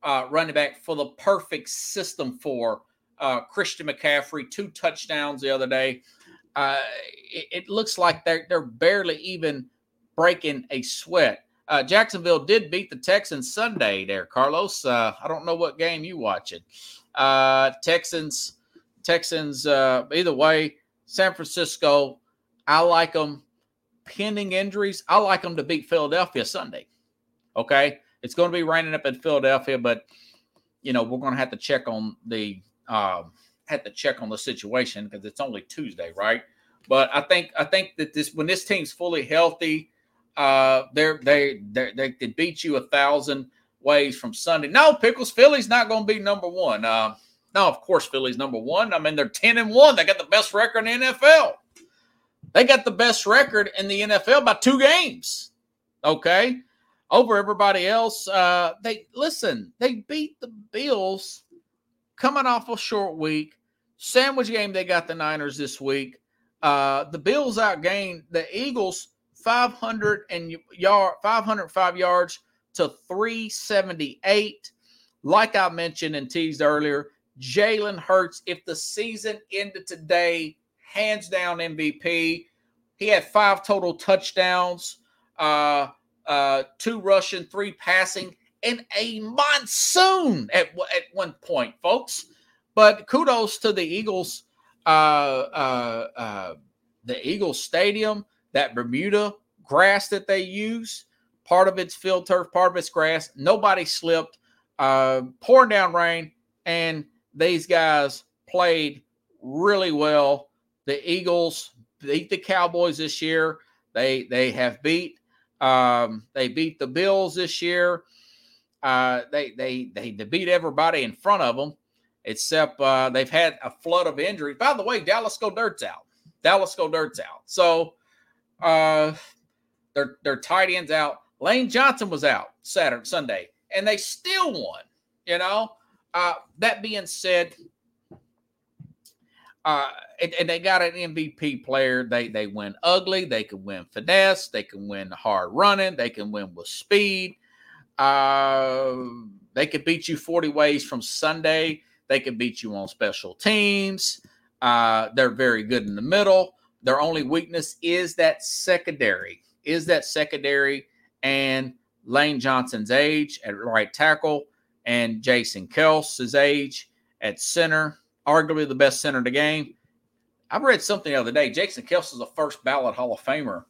uh, running back for the perfect system for uh, Christian McCaffrey. Two touchdowns the other day. Uh, it, it, looks like they're they're barely even breaking a sweat. Uh, Jacksonville did beat the Texans Sunday there, Carlos. Uh, I don't know what game you watching. Uh, Texans, Texans. Uh, either way, San Francisco. I like them pending injuries. I like them to beat Philadelphia Sunday. Okay, it's going to be raining up in Philadelphia, but you know we're going to have to check on the um, had to check on the situation because it's only Tuesday, right? But I think I think that this when this team's fully healthy, uh, they're they they they could beat you a thousand ways from Sunday. No, Pickles, Philly's not going to be number one. Uh, no, of course Philly's number one. I mean they're ten and one. They got the best record in the NFL. They got the best record in the NFL by two games. Okay, over everybody else. Uh, they listen. They beat the Bills coming off a short week. Sandwich game, they got the Niners this week. Uh, the Bills outgained the Eagles 500 and yard 505 yards to 378. Like I mentioned and teased earlier, Jalen Hurts, if the season ended today, hands down MVP. He had five total touchdowns, uh, uh, two rushing, three passing in a monsoon at, at one point, folks. But kudos to the Eagles, uh, uh, uh, the Eagles Stadium, that Bermuda grass that they use. Part of it's field turf, part of it's grass. Nobody slipped. Uh, pouring down rain, and these guys played really well. The Eagles beat the Cowboys this year. They they have beat um, they beat the Bills this year. Uh, they they they beat everybody in front of them, except uh, they've had a flood of injuries. By the way, Dallas Goedert's out. Dallas Goedert's out. So uh, their their tight ends out. Lane Johnson was out Saturday Sunday, and they still won. You know. Uh, that being said, uh, and, and, they got an MVP player. They they win ugly. They can win finesse. They can win hard running. They can win with speed. Uh, they could beat you 40 ways from Sunday. They could beat you on special teams. Uh, they're very good in the middle. Their only weakness is that secondary, is that secondary and Lane Johnson's age at right tackle and Jason Kelce's age at center, arguably the best center in the game. I read something the other day. Jason Kelce is a first ballot Hall of Famer.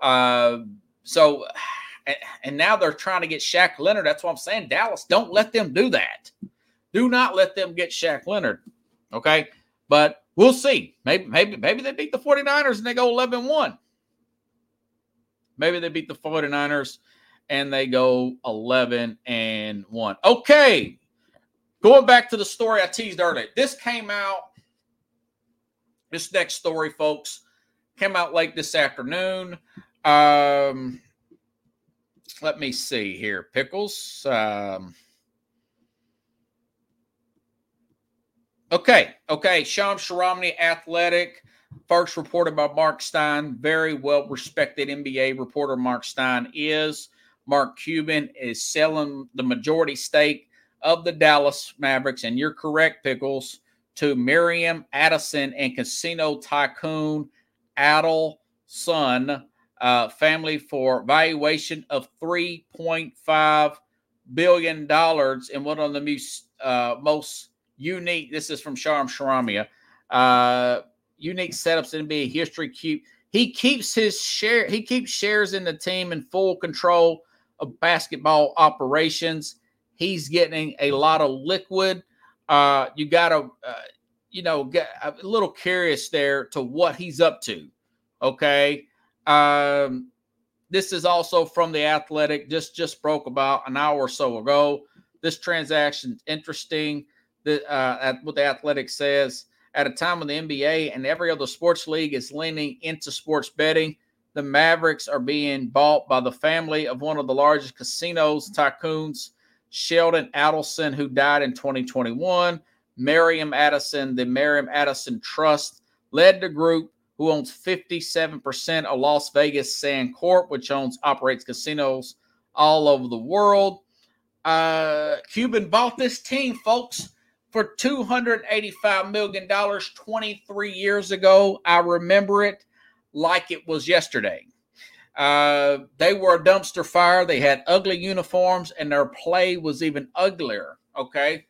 Uh, so and now they're trying to get Shaq Leonard. That's what I'm saying. Dallas, don't let them do that. Do not let them get Shaq Leonard. Okay. But we'll see. Maybe, maybe, maybe they beat the 49ers and they go 11 1. Maybe they beat the 49ers and they go 11 and 1. Okay. Going back to the story I teased earlier. This came out, this next story, folks, came out late this afternoon. Um, let me see here. Pickles. Um, okay. Okay. Shams Charania, athletic. First reported by Mark Stein. Very well respected NBA reporter Mark Stein is. Mark Cuban is selling the majority stake of the Dallas Mavericks. And you're correct, Pickles, to Miriam Adelson and casino tycoon Adel Son uh, family for valuation of $3.5 billion And one of the most, uh, most unique, this is from Shams Charania, uh, unique setups in NBA history. Keep he keeps his share. He keeps shares in the team in full control of basketball operations. He's getting a lot of liquid. Uh, you got to, uh, you know, get a little curious there to what he's up to. Okay. Um, this is also from the Athletic. Just just broke about an hour or so ago. This transaction interesting. That uh, at what the Athletic says at a time when the NBA and every other sports league is leaning into sports betting, the Mavericks are being bought by the family of one of the largest casinos tycoons, Sheldon Adelson, who died in 2021. Miriam Adelson, the Miriam Adelson Trust, led the group who owns 57% of Las Vegas Sands Corp, which owns operates casinos all over the world. Uh, Cuban bought this team, folks, for $285 million 23 years ago. I remember it like it was yesterday. Uh, they were a dumpster fire. They had ugly uniforms, and their play was even uglier. Okay.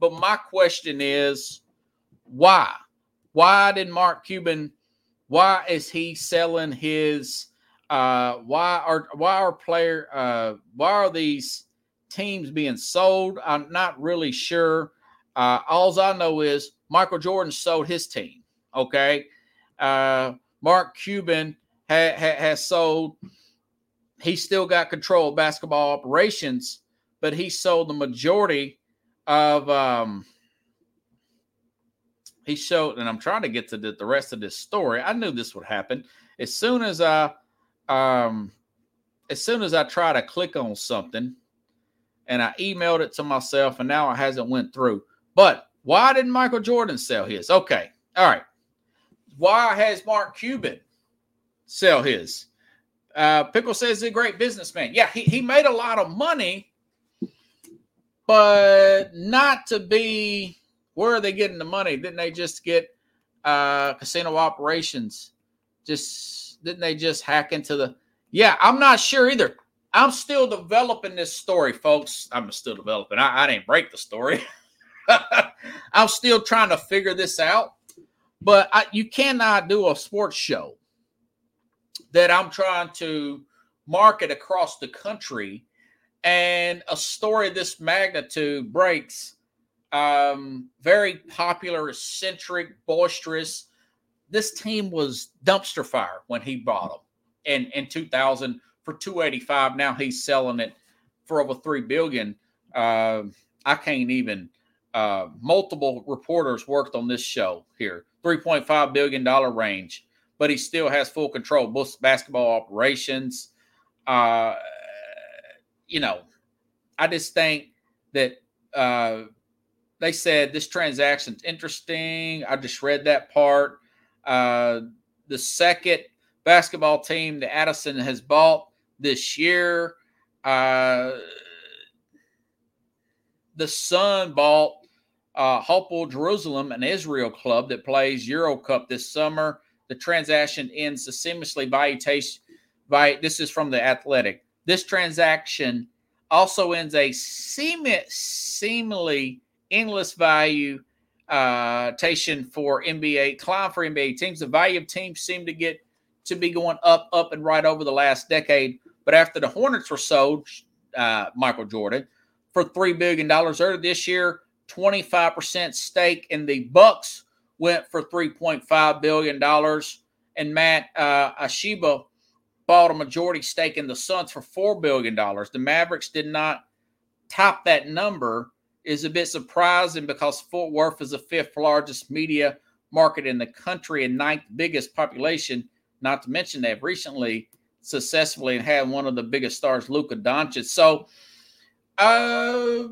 But my question is why? Why did Mark Cuban why is he selling his uh why are why are player uh why are these teams being sold i'm not really sure uh all i know is michael jordan sold his team okay uh mark cuban ha, ha, has sold he still got control of basketball operations but he sold the majority of um he showed, and I'm trying to get to the, the rest of this story. I knew this would happen. As soon as I, um, as soon as I try to click on something, and I emailed it to myself, and now it hasn't went through. But why didn't Michael Jordan sell his? Okay, all right. Why has Mark Cuban sell his? Uh, Pickle says he's a great businessman. Yeah, he, he made a lot of money, but not to be where are they getting the money? Didn't they just get uh, casino operations? Just didn't they just hack into the? Yeah, I'm not sure either. I'm still developing this story, folks. I'm still developing. I, I didn't break the story. I'm still trying to figure this out. But I, you cannot do a sports show that I'm trying to market across the country and a story of this magnitude breaks um, very popular, eccentric, boisterous. This team was dumpster fire when he bought them in, in 2000 for 285. Now he's selling it for over three billion. Uh, I can't even. Uh, multiple reporters worked on this show here, 3.5 billion dollar range, but he still has full control both basketball operations. Uh, you know, I just think that uh, they said this transaction's interesting. I just read that part. Uh, the second basketball team that Adelson has bought this year. Uh, the Sun bought uh, Hapoel Jerusalem, an Israel club that plays Euro Cup this summer. The transaction ends seamlessly valuation. By this is from the Athletic. This transaction also ends a seem, seemingly endless value uh, for NBA, climb for NBA teams. The value of teams seem to get to be going up, up, and right over the last decade. But after the Hornets were sold, uh, Michael Jordan for three billion dollars earlier this year, twenty five percent stake in the Bucks went for $3.5 billion. And Matt uh, Ishbia bought a majority stake in the Suns for $4 billion. The Mavericks did not top that number is a bit surprising because Fort Worth is the fifth largest media market in the country and ninth biggest population. Not to mention they've recently successfully had one of the biggest stars, Luka Doncic. So, uh,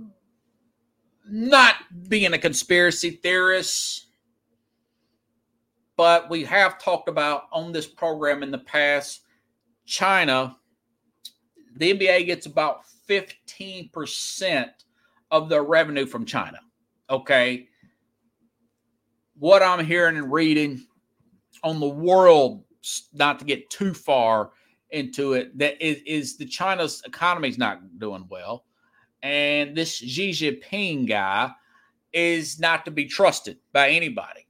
not being a conspiracy theorist, but we have talked about on this program in the past. China, the NBA gets about 15% of their revenue from China. Okay. What I'm hearing and reading on the world, not to get too far into it, that is, is the China's economy is not doing well. And this Xi Jinping guy is not to be trusted by anybody.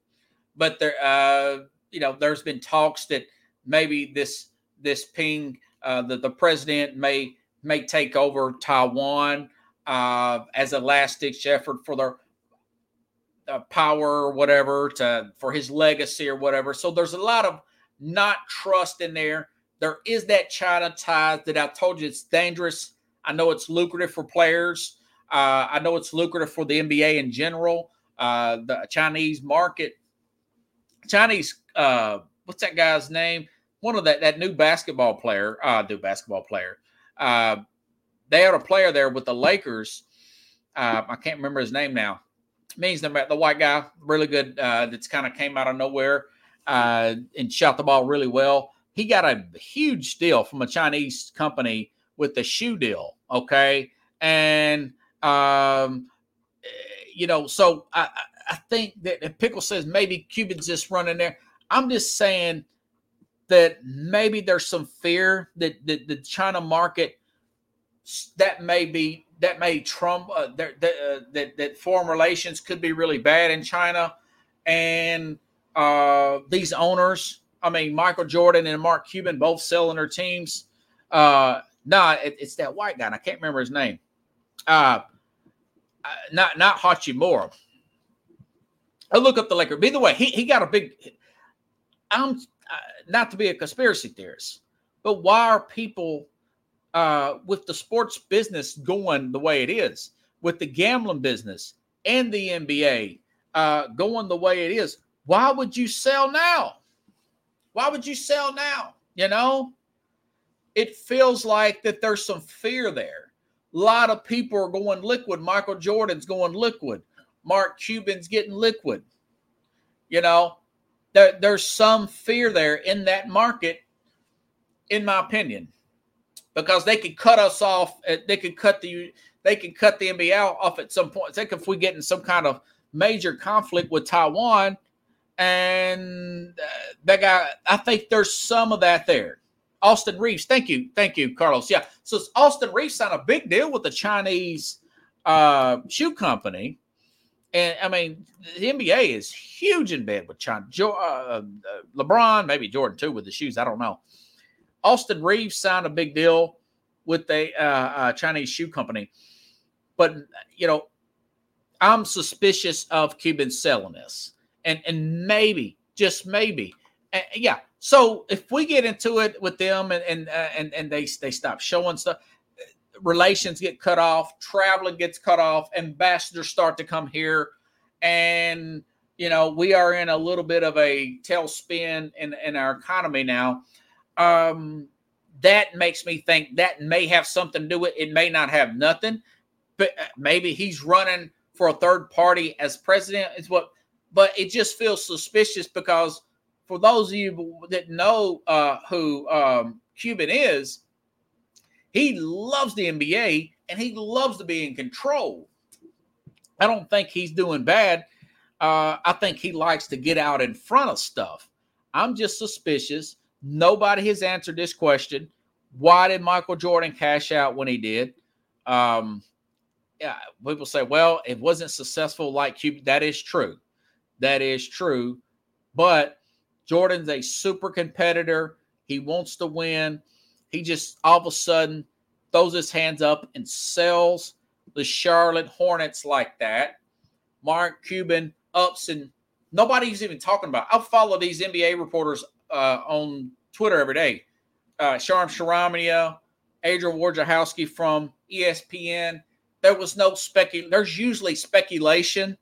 But there, uh, you know, there's been talks that maybe this this Ping, uh, the, the president may may take over Taiwan uh, as a last ditch effort for their uh, power or whatever to for his legacy or whatever. So there's a lot of not trust in there. There is that China tie that I told you it's dangerous. I know it's lucrative for players. Uh, I know it's lucrative for the NBA in general. Uh, the Chinese market, Chinese, uh, what's that guy's name? One of that that new basketball player, uh, new basketball player. Uh, they had a player there with the Lakers. Uh, I can't remember his name now. Means the, the white guy, really good. Uh, that's kind of came out of nowhere uh, and shot the ball really well. He got a huge deal from a Chinese company with the shoe deal. Okay, and um, you know, so I, I think that if Pickle says maybe Cuban's just running there. I'm just saying that maybe there's some fear that, that the China market that may be that may trump uh, that, uh, that that foreign relations could be really bad in China, and uh, these owners. I mean, Michael Jordan and Mark Cuban both selling their teams. Uh, nah, it, it's that white guy. I can't remember his name. Uh, uh not not Hachimura. I look up the Lakers. By the way, he, he got a big. I'm uh, not to be a conspiracy theorist, but why are people uh, with the sports business going the way it is, with the gambling business and the NBA uh, going the way it is, why would you sell now? Why would you sell now? You know, it feels like that there's some fear there. A lot of people are going liquid. Michael Jordan's going liquid. Mark Cuban's getting liquid. You know, there, there's some fear there in that market, in my opinion because they could cut us off. Uh, they could cut the they could cut the NBA off at some point. Think if we get in some kind of major conflict with Taiwan, and uh, that guy, I think there's some of that there. Austin Reaves, thank you, thank you, Carlos. Yeah, so Austin Reaves signed a big deal with the Chinese uh, shoe company, and I mean the NBA is huge in bed with China. Jo- uh, uh, LeBron, maybe Jordan too with the shoes. I don't know. Austin Reaves signed a big deal with a uh, uh, Chinese shoe company, but you know, I'm suspicious of Cuban selling this, and and maybe just maybe, yeah. So if we get into it with them and and uh, and and they they stop showing stuff, relations get cut off, traveling gets cut off, ambassadors start to come here, and you know we are in a little bit of a tailspin in in our economy now um, that makes me think that may have something to do with it. It may not have nothing, but uh, maybe he's running for a third party as president. Is what, but it just feels suspicious because for those of you that know uh, who um, Cuban is, he loves the NBA and he loves to be in control. I don't think he's doing bad. Uh, I think he likes to get out in front of stuff. I'm just suspicious Nobody has answered this question. Why did Michael Jordan cash out when he did? Um, yeah, people say, well, it wasn't successful like Cuban. That is true. That is true. But Jordan's a super competitor. He wants to win. He just all of a sudden throws his hands up and sells the Charlotte Hornets like that. Mark Cuban ups and nobody's even talking about. I follow these NBA reporters uh, on Twitter every day. Uh, Shams Charania, Adrian Wojnarowski from ESPN. There was no specul. There's usually speculation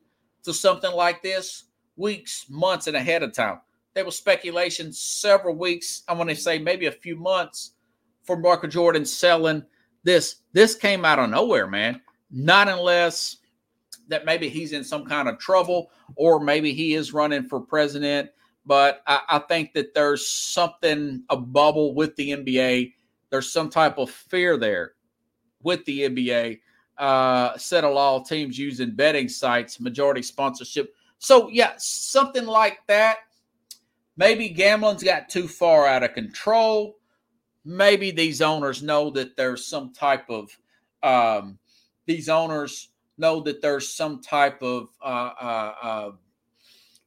to something like this weeks, months, and ahead of time. There was speculation several weeks. I want to say maybe a few months for Michael Jordan selling this. This came out of nowhere, man. Not unless that maybe he's in some kind of trouble or maybe he is running for president. But I, I think that there's something, a bubble with the NBA. There's some type of fear there with the NBA. Uh, set of law teams using betting sites, majority sponsorship. So, yeah, something like that. Maybe gambling's got too far out of control. Maybe these owners know that there's some type of, um, these owners know that there's some type of uh, uh, uh,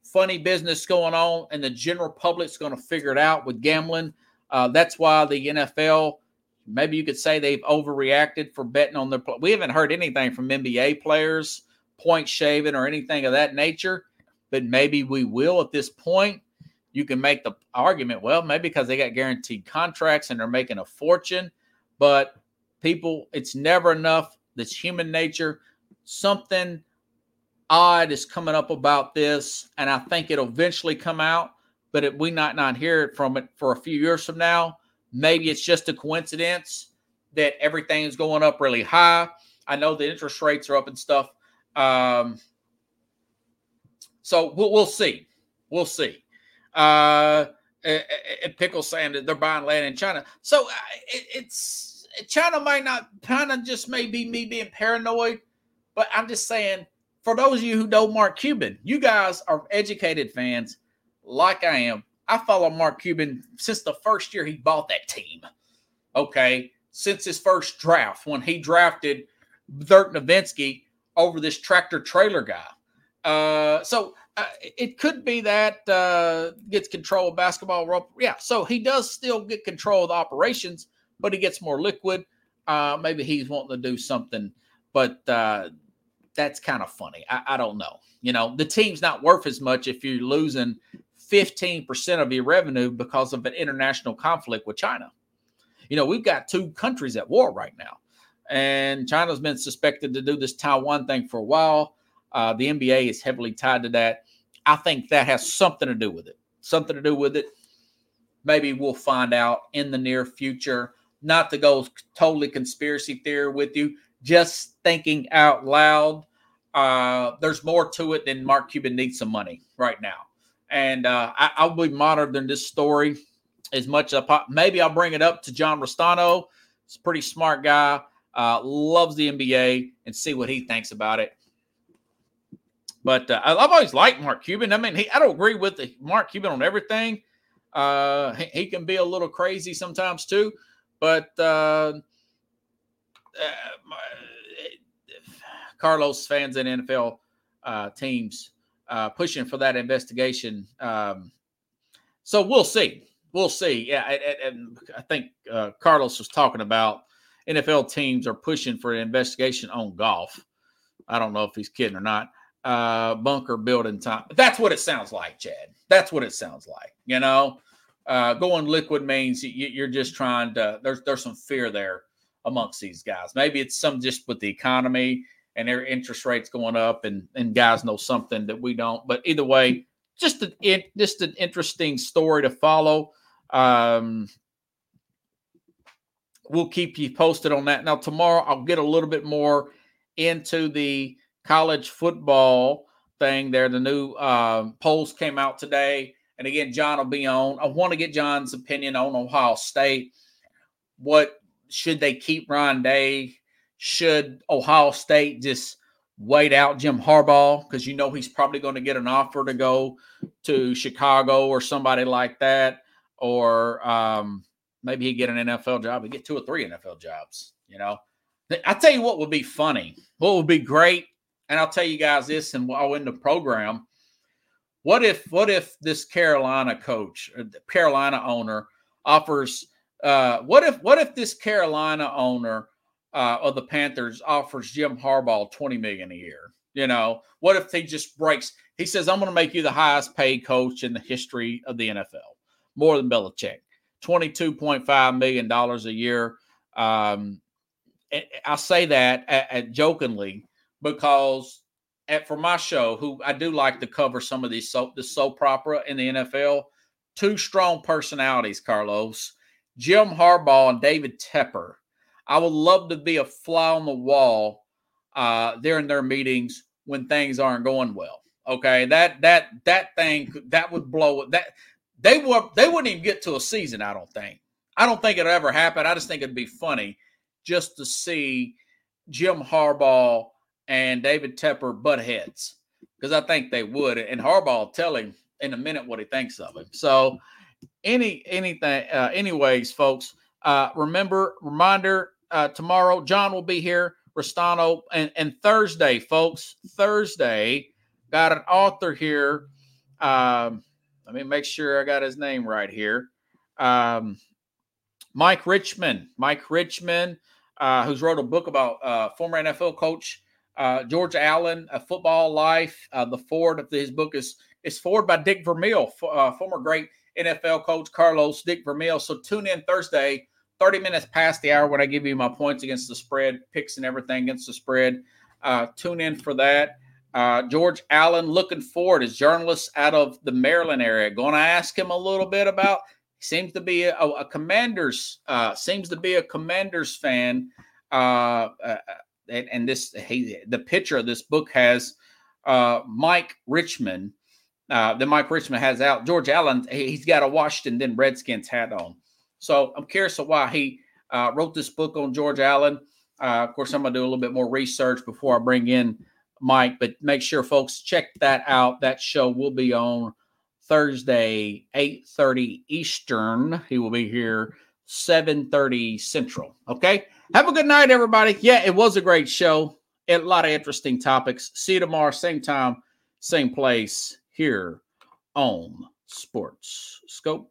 funny business going on, and the general public's going to figure it out with gambling. Uh, that's why the NFL, maybe you could say they've overreacted for betting on their. We haven't heard anything from NBA players point shaving or anything of that nature, but maybe we will at this point. You can make the argument, well, maybe because they got guaranteed contracts and they're making a fortune, but people, it's never enough. That's human nature something odd is coming up about this, and I think it'll eventually come out, but it, we might not hear it from it for a few years from now. Maybe it's just a coincidence that everything is going up really high. I know the interest rates are up and stuff. Um, so we'll, we'll see. We'll see. Uh, and Pickle that they're buying land in China. So uh, it, it's China might not, China just may be me being paranoid but I'm just saying, for those of you who know Mark Cuban, you guys are educated fans like I am. I follow Mark Cuban since the first year he bought that team. Okay. Since his first draft, when he drafted Dirk Nowitzki over this Tractor Traylor guy. Uh, so uh, it could be that uh, gets control of basketball. Yeah. So he does still get control of the operations, but he gets more liquid. Uh, maybe he's wanting to do something, but uh, that's kind of funny. I, I don't know. You know, the team's not worth as much if you're losing 15% of your revenue because of an international conflict with China. You know, we've got two countries at war right now, and China's been suspected to do this Taiwan thing for a while. Uh, the NBA is heavily tied to that. I think that has something to do with it. Something to do with it. Maybe we'll find out in the near future. Not to go totally conspiracy theory with you, just thinking out loud. Uh, there's more to it than Mark Cuban needs some money right now. And uh, I, will be monitoring this story as much as I pop. Maybe I'll bring it up to John Restano. He's a pretty smart guy, uh, loves the NBA, and see what he thinks about it. But uh, I've always liked Mark Cuban. I mean, he, I don't agree with the Mark Cuban on everything. Uh, he, he, can be a little crazy sometimes too. But uh, uh, Carlos fans and NFL uh, teams uh, pushing for that investigation. Um, so we'll see. We'll see. Yeah, and, I think Carlos was talking about NFL teams are pushing for an investigation on golf. I don't know if he's kidding or not. Uh, bunker building time. That's what it sounds like, Chad. That's what it sounds like. You know, uh, going liquid means you, are just trying to. There's there's some fear there amongst these guys. Maybe it's some just with the economy and their interest rates going up, and and guys know something that we don't. But either way, just an just an interesting story to follow. Um, we'll keep you posted on that. Now tomorrow I'll get a little bit more into the college football thing. There, the new uh, polls came out today, and again, John will be on. I want to get John's opinion on Ohio State. What should they keep Ryan Day? Should Ohio State just wait out Jim Harbaugh because you know he's probably going to get an offer to go to Chicago or somebody like that, or um, maybe he get an NFL job. He get two or three NFL jobs. You know, I tell you what would be funny. What would be great, and I'll tell you guys this, and I'll end the program. What if what if this Carolina coach, Carolina owner, offers uh, what if what if this Carolina owner uh, of the Panthers offers Jim Harbaugh twenty million a year? You know, what if he just breaks? He says, I'm going to make you the highest paid coach in the history of the NFL, more than Belichick. $22.5 million a year. Um, I say that at, at jokingly because at, for my show, who I do like to cover some of these soap, the soap opera in the NFL, two strong personalities, Carlos, Jim Harbaugh and David Tepper. I would love to be a fly on the wall uh, during their meetings when things aren't going well. Okay, that that that thing that would blow that they were they wouldn't even get to a season. I don't think. I don't think it'll ever happen. I just think it'd be funny just to see Jim Harbaugh and David Tepper butt heads because I think they would. And Harbaugh tell him in a minute what he thinks of him. So any anything, uh, anyways, folks. Uh, remember, reminder uh, tomorrow, John will be here, Restano, and, and Thursday, folks. Thursday, got an author here. Um, let me make sure I got his name right here. Um, Mike Richman. Mike Richman, uh, who's wrote a book about uh, former NFL coach uh, George Allen, A Football Life. Uh, the of his book is is forward by Dick Vermeil, uh, former great NFL coach Carlos Dick Vermeil. So tune in Thursday, 30 minutes past the hour when I give you my points against the spread, picks and everything against the spread. Uh, tune in for that. Uh, George Allen looking forward as journalist out of the Maryland area. Going to ask him a little bit about. Seems to be a, a Commanders. Uh, seems to be a Commanders fan. Uh, uh, and, and, this he, the picture of this book has uh, Mike Richman. Uh, that Mike Richman has out. George Allen. He's got a Washington then Redskins hat on. So I'm curious of why he wrote this book on George Allen. of course, I'm gonna do a little bit more research before I bring in Mike, but make sure folks check that out. That show will be on Thursday, 8:30 Eastern. He will be here 7:30 Central. Okay. Have a good night, everybody. Yeah, it was a great show. A lot of interesting topics. See you tomorrow, same time, same place here on Sports Skope.